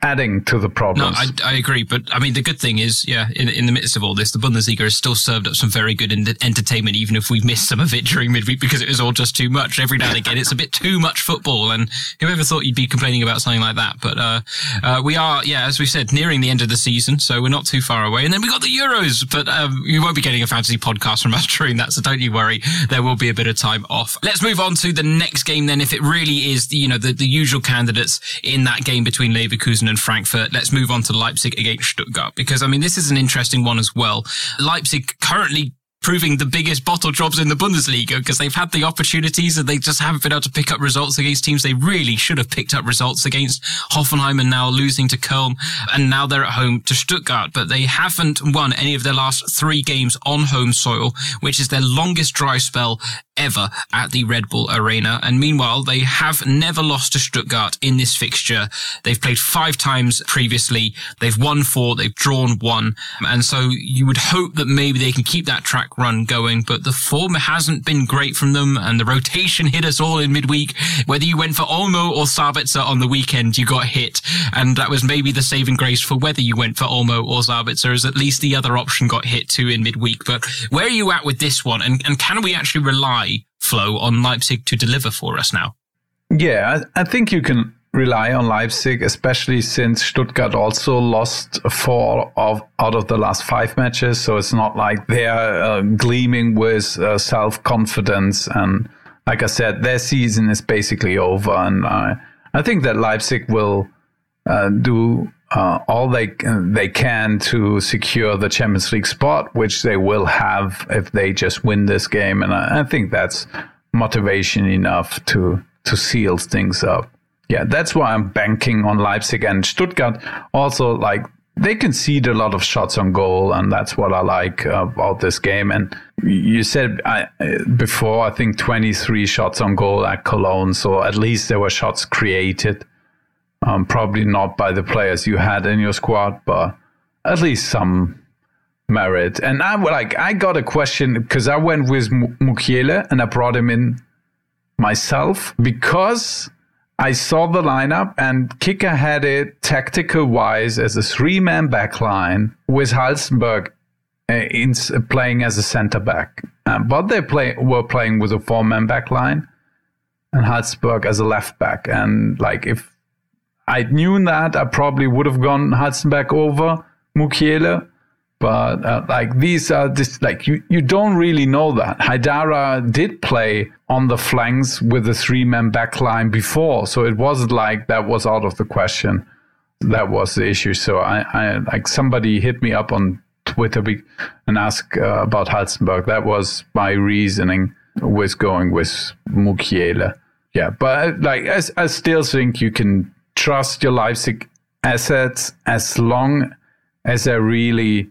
adding to the problems. No, I, I, agree. But I mean, the good thing is, yeah, in, in the midst of all this, the Bundesliga has still served up some very good entertainment, even if we've missed some of it during midweek because it was all just too much. Every now and again, it's a bit too much football. And whoever thought you'd be complaining about something like that? But uh, uh, we are, yeah, as we said, nearing the end of the season, so we're not too far away. And then we got the Euros, but um, you won't be getting a fantasy podcast from us during that, so don't you worry. There will be a bit of time off. Let's move on to the next game then. If it really is, you know, the, the usual candidates in that game between Leverkusen and Frankfurt. Let's move on to Leipzig against Stuttgart because I mean this is an interesting one as well. Leipzig currently proving the biggest bottle jobs in the Bundesliga because they've had the opportunities and they just haven't been able to pick up results against teams they really should have picked up results against Hoffenheim and now losing to Köln and now they're at home to Stuttgart but they haven't won any of their last three games on home soil which is their longest dry spell ever at the Red Bull Arena. And meanwhile, they have never lost to Stuttgart in this fixture. They've played five times previously. They've won four. They've drawn one. And so you would hope that maybe they can keep that track run going, but the form hasn't been great from them. And the rotation hit us all in midweek. Whether you went for Olmo or Sabitzer on the weekend, you got hit. And that was maybe the saving grace for whether you went for Olmo or Sabitzer, is at least the other option got hit too in midweek. But where are you at with this one? And, and can we actually rely Flo, on Leipzig to deliver for us now? Yeah, I, I think you can rely on Leipzig, especially since Stuttgart also lost four of out of the last five matches. So it's not like they're uh, gleaming with uh, self confidence. And like I said, their season is basically over. And I, I think that Leipzig will uh, do uh, all they they can to secure the Champions League spot, which they will have if they just win this game, and I, I think that's motivation enough to to seal things up. Yeah, that's why I'm banking on Leipzig and Stuttgart. Also, like they concede a lot of shots on goal, and that's what I like uh, about this game. And you said I, before, I think 23 shots on goal at Cologne, so at least there were shots created. Um, probably not by the players you had in your squad, but at least some merit. And I like I got a question because I went with Mukiele and I brought him in myself because I saw the lineup and Kicker had it tactical wise as a three man back line with Halstenberg uh, in, playing as a center back. Um, but they play were playing with a four man back line and Halstenberg as a left back. And like if I knew that I probably would have gone Halstenberg over Mukiele. But uh, like these are just like you, you don't really know that. Haidara did play on the flanks with the three man back line before. So it wasn't like that was out of the question. That was the issue. So I, I like somebody hit me up on Twitter and asked uh, about Halstenberg. That was my reasoning with going with Mukiele. Yeah, but like I, I still think you can trust your Leipzig assets as long as they're really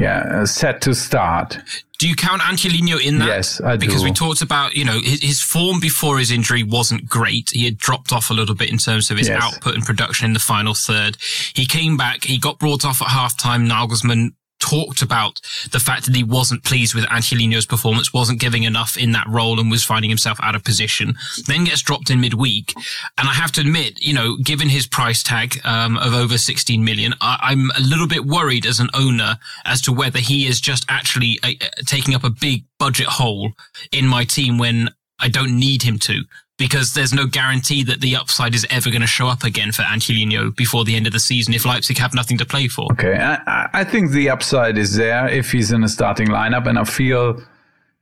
yeah uh, set to start. Do you count Angelino in that? Yes, I do. Because we talked about, you know, his, his, form before his injury wasn't great. He had dropped off a little bit in terms of his yes. output and production in the final third. He came back. He got brought off at halftime. Nagelsmann talked about the fact that he wasn't pleased with Angelino's performance, wasn't giving enough in that role and was finding himself out of position, then gets dropped in midweek. And I have to admit, you know, given his price tag um, of over 16 million, I- am a little bit worried as an owner as to whether he is just actually uh, taking up a big budget hole in my team when I don't need him to because there's no guarantee that the upside is ever going to show up again for Angelino before the end of the season if Leipzig have nothing to play for. Okay, I, I think the upside is there if he's in a starting lineup, and I feel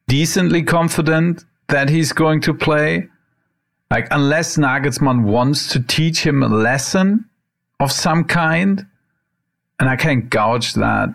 decently confident that he's going to play. Like, unless Nagelsmann wants to teach him a lesson of some kind, and I can't gouge that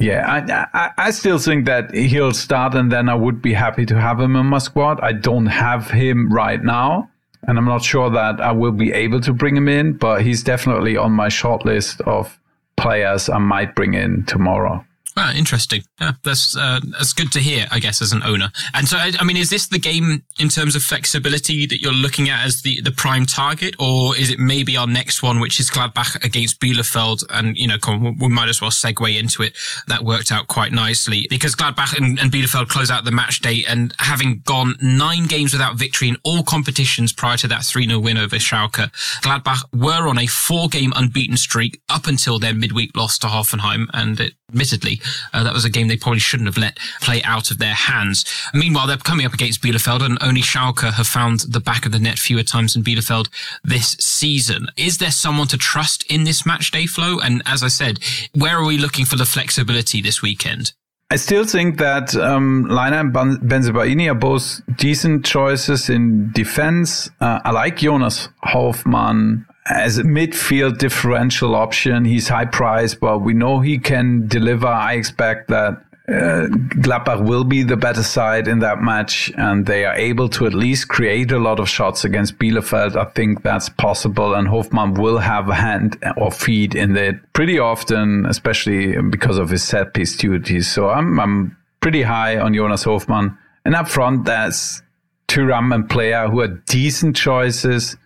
yeah, I, I, I still think that he'll start, and then I would be happy to have him in my squad. I don't have him right now, And I'm not sure that I will be able to bring him in, but he's definitely on my short list of players I might bring in tomorrow. Ah, interesting. Yeah, that's uh, that's good to hear, I guess, as an owner. And so, I mean, is this the game in terms of flexibility that you're looking at as the, the prime target, or is it maybe our next one, which is Gladbach against Bielefeld? And you know, we might as well segue into it. That worked out quite nicely because Gladbach and, and Bielefeld close out the match day, and having gone nine games without victory in all competitions prior to that 3-0 win over Schalke, Gladbach were on a four-game unbeaten streak up until their midweek loss to Hoffenheim, and it admittedly, uh, that was a game they probably shouldn't have let play out of their hands. Meanwhile, they're coming up against Bielefeld, and only Schalke have found the back of the net fewer times than Bielefeld this season. Is there someone to trust in this match day flow? And as I said, where are we looking for the flexibility this weekend? I still think that um, Lainer and Bensebaini are both decent choices in defense. Uh, I like Jonas Hofmann as a midfield differential option. He's high priced, but we know he can deliver. I expect that uh, Gladbach will be the better side in that match, and they are able to at least create a lot of shots against Bielefeld. I think that's possible, and Hofmann will have a hand or feet in it pretty often, especially because of his set piece duties. So I'm I'm pretty high on Jonas Hofmann, and up front that's Thuram and Pléa who are decent choices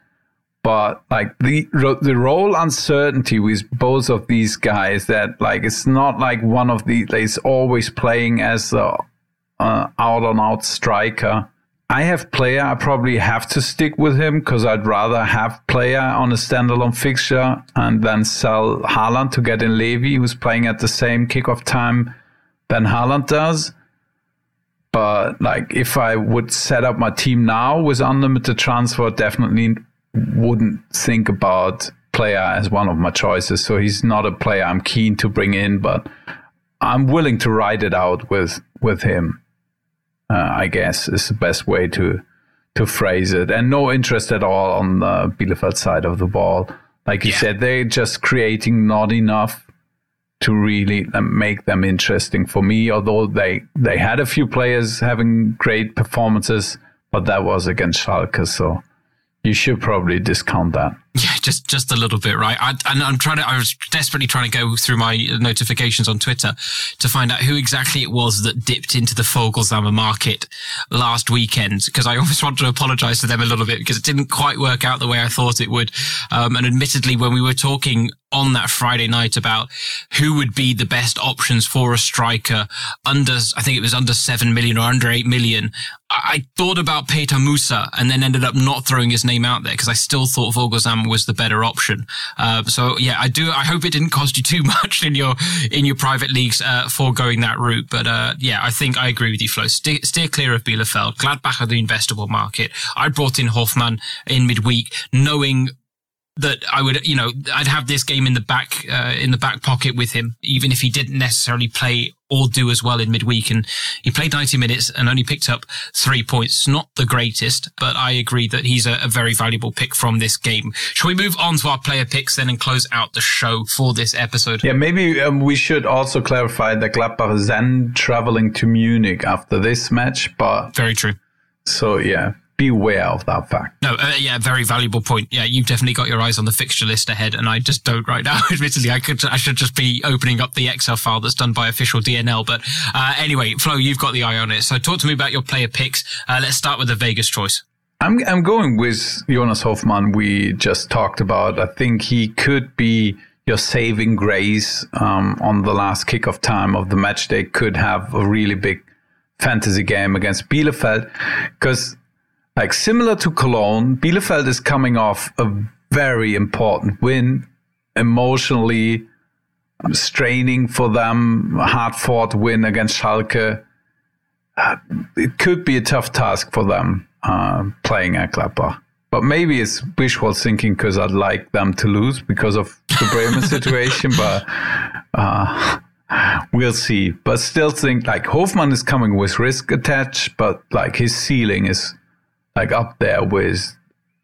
but like the the role uncertainty with both of these guys that like it's not like one of the is always playing as a uh, out on out striker. I have Pléa. I probably have to stick with him because I'd rather have Pléa on a standalone fixture and then sell Haaland to get in Levy, who's playing at the same kickoff time than Haaland does. But like, if I would set up my team now with unlimited transfer, definitely wouldn't think about Pléa as one of my choices. So he's not a player I'm keen to bring in, but I'm willing to ride it out with with him. Uh, I guess is the best way to to phrase it, and no interest at all on the Bielefeld side of the ball. Like you yeah. said, they're just creating not enough to really uh, make them interesting for me. Although they they had a few players having great performances, but that was against Schalke, so you should probably discount that. Yeah, just just a little bit, right? I, and I'm trying to. I was desperately trying to go through my notifications on Twitter to find out who exactly it was that dipped into the Voglsammer market last weekend, because I almost want to apologise to them a little bit because it didn't quite work out the way I thought it would. Um, and admittedly, when we were talking on that Friday night about who would be the best options for a striker under, I think it was under seven million or under eight million. I thought about Petar Musa and then ended up not throwing his name out there because I still thought Was the better option. Uh, so yeah, I do. I hope it didn't cost you too much in your in your private leagues uh, for going that route. But uh, yeah, I think I agree with you, Flo. Steer, steer clear of Bielefeld. Gladbach of the investable market. I brought in Hofmann in midweek, knowing that I would, you know, I'd have this game in the back, uh, in the back pocket with him, even if he didn't necessarily play or do as well in midweek. And he played 90 minutes and only picked up three points. Not the greatest, but I agree that he's a, a very valuable pick from this game. Shall we move on to our player picks then and close out the show for this episode? Yeah, maybe um, we should also clarify that Gladbach is then traveling to Munich after this match, but. Very true. So yeah, beware of that fact. No, uh, yeah, very valuable point. Yeah, you've definitely got your eyes on the fixture list ahead, and I just don't right now. Admittedly, I could, I should just be opening up the Excel file that's done by official DNL. But uh, anyway, Flo, you've got the eye on it. So talk to me about your player picks. Uh, let's start with the Vegas choice. I'm I'm going with Jonas Hofmann. We just talked about. I think he could be your saving grace um, on the last kick of time of the match. They could have a really big fantasy game against Bielefeld because like similar to Cologne, Bielefeld is coming off a very important win, emotionally straining for them, hard fought win against Schalke. Uh, it could be a tough task for them uh, playing at Gladbach. But maybe it's wishful thinking because I'd like them to lose because of the Bremen situation. But uh, we'll see. But still think like Hofmann is coming with risk attached, but like his ceiling is like up there with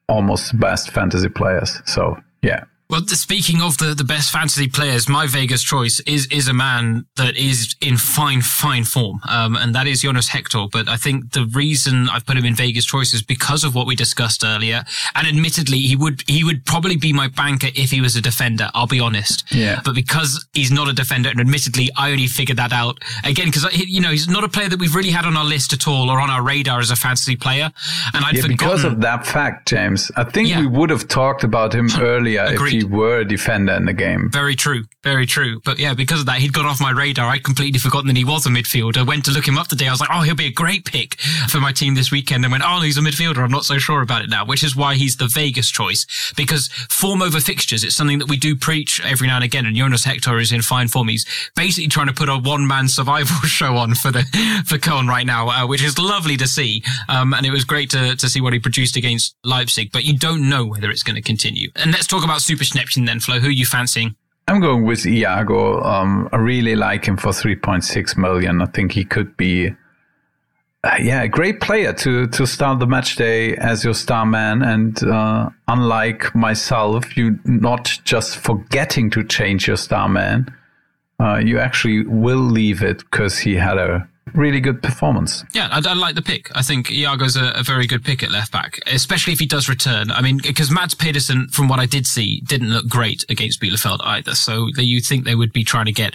almost best fantasy players. So yeah, Well, speaking of the, the best fantasy players, my Vegas choice is is a man that is in fine, fine form, um, and that is Jonas Hector. But I think the reason I've put him in Vegas choice is because of what we discussed earlier. And admittedly, he would he would probably be my banker if he was a defender. I'll be honest. Yeah. But because he's not a defender, and admittedly, I only figured that out again because you know he's not a player that we've really had on our list at all or on our radar as a fantasy player. And I'd yeah, forgotten because of that fact, James. I think Yeah. we would have talked about him earlier Agreed. He were a defender in the game. Very true. Very true. But yeah, because of that, he'd gone off my radar. I'd completely forgotten that he was a midfielder. Went to look him up today. I was like, oh, he'll be a great pick for my team this weekend. And went, oh, he's a midfielder. I'm not so sure about it now, which is why he's the Vegas choice. Because form over fixtures, it's something that we do preach every now and again. And Jonas Hector is in fine form. He's basically trying to put a one man survival show on for the, for Köln right now, uh, which is lovely to see. Um, and it was great to, to see what he produced against Leipzig, but you don't know whether it's going to continue. And let's talk about Super Schnäppchen then, Flo. Who are you fancying? I'm going with Iago. Um, I really like him for 3.6 million. I think he could be, uh, yeah, a great player to to start the match day as your star man. And uh, unlike myself, you not just forgetting to change your star man. Uh, you actually will leave it because he had a really good performance. Yeah, I, I like the pick. I think Iago's a, a very good pick at left back, especially if he does return. I mean, because Mads Pedersen, from what I did see, didn't look great against Bielefeld either. So you think they would be trying to get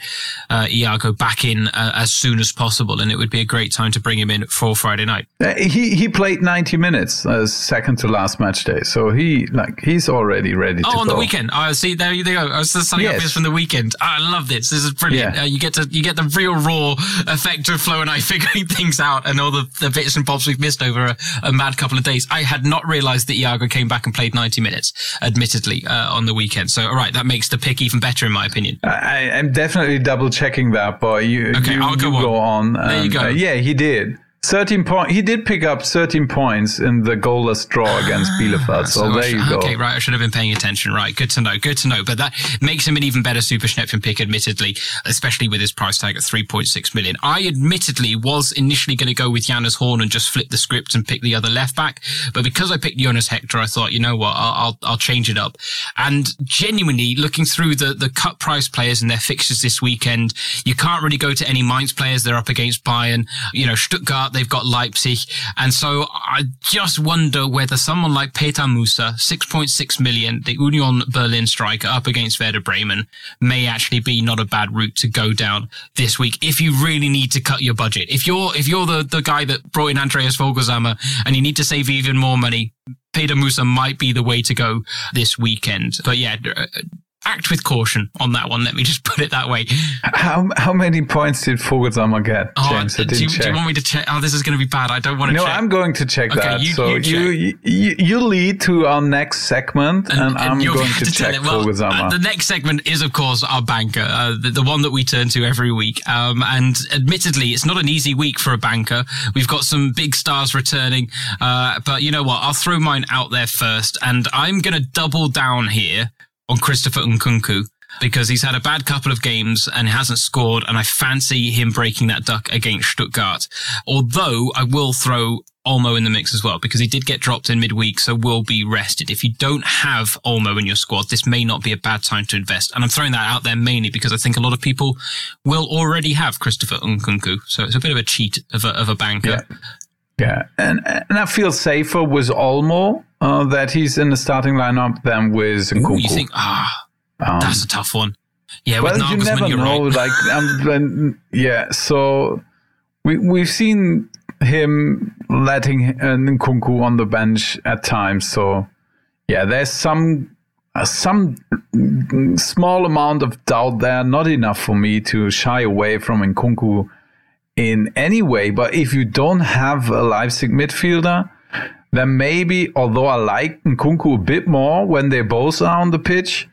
uh, Iago back in uh, as soon as possible, and it would be a great time to bring him in for Friday night. Uh, he he played 90 minutes, uh, second to last match day, so he like he's already ready to Oh, on go. the weekend. Oh, see, there you go. I was just signing Yes. from the weekend. I love this. This is brilliant. Yeah. Uh, you get to you get the real raw effect of And I figuring things out, and all the, the bits and bobs we've missed over a, a mad couple of days. I had not realised that Iago came back and played 90 minutes, admittedly, uh, on the weekend. So, all right, that makes the pick even better, in my opinion. I, I'm definitely double checking that, but You, Okay, you, I'll go you on. go on. There you go. uh, yeah, he did. 13 point. He did pick up 13 points in the goalless draw against Bielefeld. So, Ah, So there you go. Okay, right. I should have been paying attention. Right. Good to know. Good to know. But that makes him an even better Super Schnäppchen pick, admittedly, especially with his price tag at 3.6 million. I admittedly was initially going to go with Jannes Horn and just flip the script and pick the other left back. But because I picked Jonas Hector, I thought, you know what? I'll, I'll, I'll change it up. And genuinely looking through the, the cut price players and their fixtures this weekend, you can't really go to any Mainz players. They're up against Bayern. You know, Stuttgart, they've got Leipzig. And so I just wonder whether someone like Petar Musa, 6.6 million, the Union Berlin striker up against Werder Bremen may actually be not a bad route to go down this week if you really need to cut your budget. If you're, if you're the, the guy that brought in Andreas Voglsammer and you need to save even more money, Petar Musa might be the way to go this weekend. But yeah, act with caution on that one. Let me just put it that way. How how many points did Voglsammer get, Oh, James? I do, you, do you want me to check? Oh, this is going to be bad. I don't want to no, check. I'm going to check Okay, that. you- so you you, you you lead to our next segment, and, I'm going to, tell check it. Well, uh, the next segment is, of course, our banker, uh, the, the one that we turn to every week. Um, and admittedly, it's not an easy week for a banker. We've got some big stars returning. Uh, but you know what? I'll throw mine out there first. And I'm going to double down here on Christopher Nkunku because he's had a bad couple of games and hasn't scored. And I fancy him breaking that duck against Stuttgart. Although I will throw Olmo in the mix as well because he did get dropped in midweek, so will be rested. If you don't have Olmo in your squad, this may not be a bad time to invest. And I'm throwing that out there mainly because I think a lot of people will already have Christopher Nkunku, so it's a bit of a cheat of a, of a banker. Yeah. Yeah, and and I feel safer with Olmo uh, that he's in the starting lineup than with Ooh, Nkunku. you think ah, Um, that's a tough one. Yeah, well, with you never you're know. right. Like, um, when- yeah. So we we've seen him letting uh, Nkunku on the bench at times. So yeah, there's some uh, some small amount of doubt there. Not enough for me to shy away from Nkunku in any way. But if you don't have a Leipzig midfielder, then maybe, although I like Nkunku a bit more when they both are on the pitch,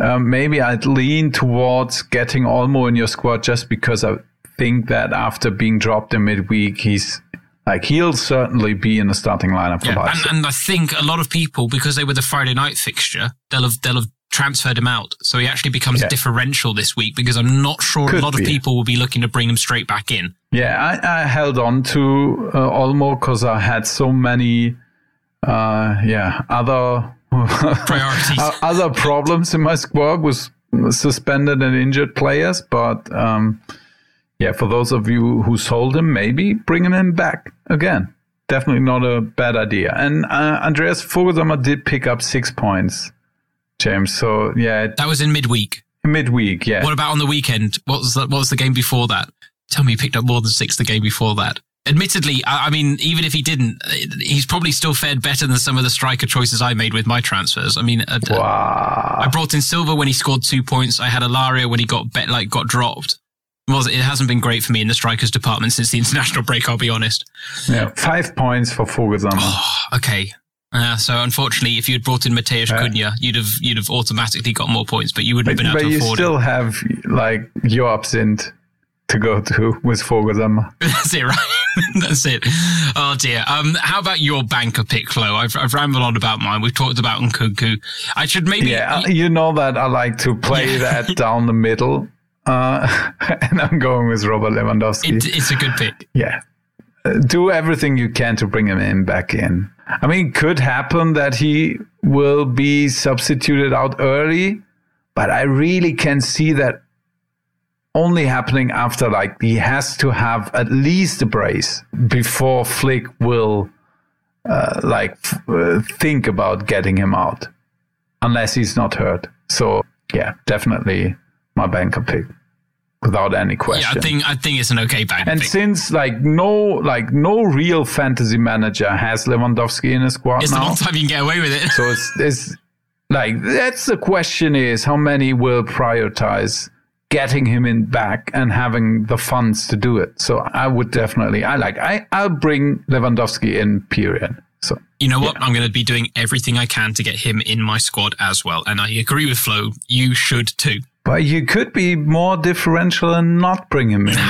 um, maybe I'd lean towards getting Olmo in your squad just because I think that after being dropped in midweek, he's like he'll certainly be in the starting lineup for Yeah, and, and I think a lot of people, because they were the Friday night fixture, they'll have they'll have transferred him out. So he actually becomes Yeah. a differential this week because I'm not sure a Could lot of people will be looking to bring him straight back in. Yeah, I, I held on to uh, Olmo because I had so many, uh, yeah, other Priorities. Other problems in my squad was suspended and injured players, but um, yeah, for those of you who sold him, maybe bringing him back again. Definitely not a bad idea. And uh, Andreas Voglsammer did pick up six points, James. So yeah, that was in midweek. Midweek, yeah. What about on the weekend? What was the, what was the game before that? Tell me, he picked up more than six the game before that. Admittedly, I, I mean, even if he didn't, he's probably still fared better than some of the striker choices I made with my transfers. I mean, uh, wow. I brought in Silva when he scored two points. I had Alario when he got bet, like got dropped. Well, it hasn't been great for me in the strikers department since the international break. I'll be honest. Yeah, five points for Voglsammer. Oh, okay. Uh, so unfortunately, if you had brought in Matheus uh, Cunha, you'd have you'd have automatically got more points, but you wouldn't but, have been able to afford it. But you still have like your absent to go to with Voglsammer. That's it, right? That's it. Oh dear. Um, how about your banker pick, Flo? I've, I've rambled on about mine. We've talked about Nkunku. I should maybe. Yeah, you know that I like to play that down the middle, uh, and I'm going with Robert Lewandowski. It, it's a good pick. Yeah, do everything you can to bring him in back in. I mean, it could happen that he will be substituted out early, but I really can see that only happening after like he has to have at least a brace before Flick will uh, like uh, think about getting him out, unless he's not hurt. So yeah, definitely my banker pick without any question. Yeah, I think I think it's an okay bank. And since like no like no real fantasy manager has Lewandowski in his squad it's now, the one time you can get away with it. so it's, it's like that's the question is how many will prioritize getting him in back and having the funds to do it. So I would definitely I like I I'll bring Lewandowski in period. So you know what? Yeah. I'm going to be doing everything I can to get him in my squad as well. And I agree with Flo. You should too. But you could be more differential and not bring him in.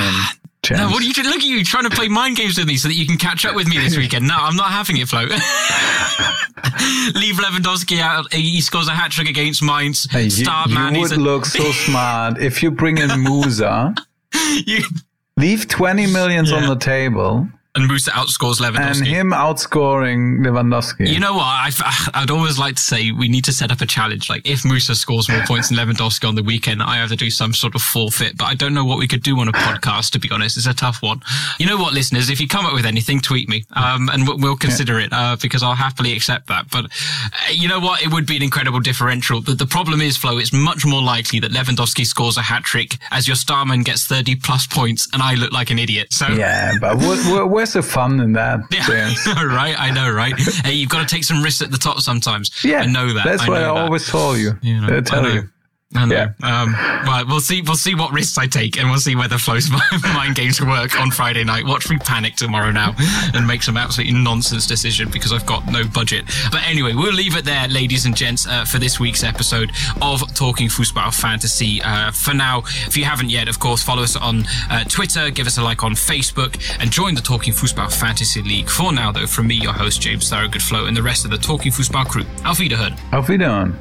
No, what are you look at you trying to play mind games with me so that you can catch up with me this weekend? No, I'm not having it, Flo. Leave Lewandowski out. He scores a hat trick against Mainz. Hey, Star you, man. You would a- look so smart if you bring in Musa. you leave 20 millions yeah. on the table and Musa outscores Lewandowski. And him outscoring Lewandowski. You know what? i would always like to say we need to set up a challenge. Like if Musa scores more points than Lewandowski on the weekend, I have to do some sort of forfeit. But I don't know what we could do on a podcast. To be honest, it's a tough one. You know what, listeners? If you come up with anything, tweet me, um, and we'll consider yeah. it uh, because I'll happily accept that. But uh, you know what? It would be an incredible differential. But the problem is, Flo, it's much more likely that Lewandowski scores a hat trick as your starman gets thirty plus points, and I look like an idiot. So yeah, but what, where's the fun in that? Yeah, right. I know, right? hey, you've got to take some risks at the top sometimes. Yeah, I know that. That's I what I that. always tell you. you know, I tell you. I know. Yeah. Um, well, we'll see. We'll see what risks I take, and we'll see whether Flo's mind games work on Friday night. Watch me panic tomorrow now and make some absolutely nonsense decision because I've got no budget. But anyway, we'll leave it there, ladies and gents, uh, for this week's episode of Talking Football Fantasy. Uh, for now, if you haven't yet, of course, follow us on uh, Twitter, give us a like on Facebook, and join the Talking Football Fantasy League. For now, though, from me, your host James Thorogood Flo, and the rest of the Talking Football crew. Auf Wiederhören. Auf Wiederhören.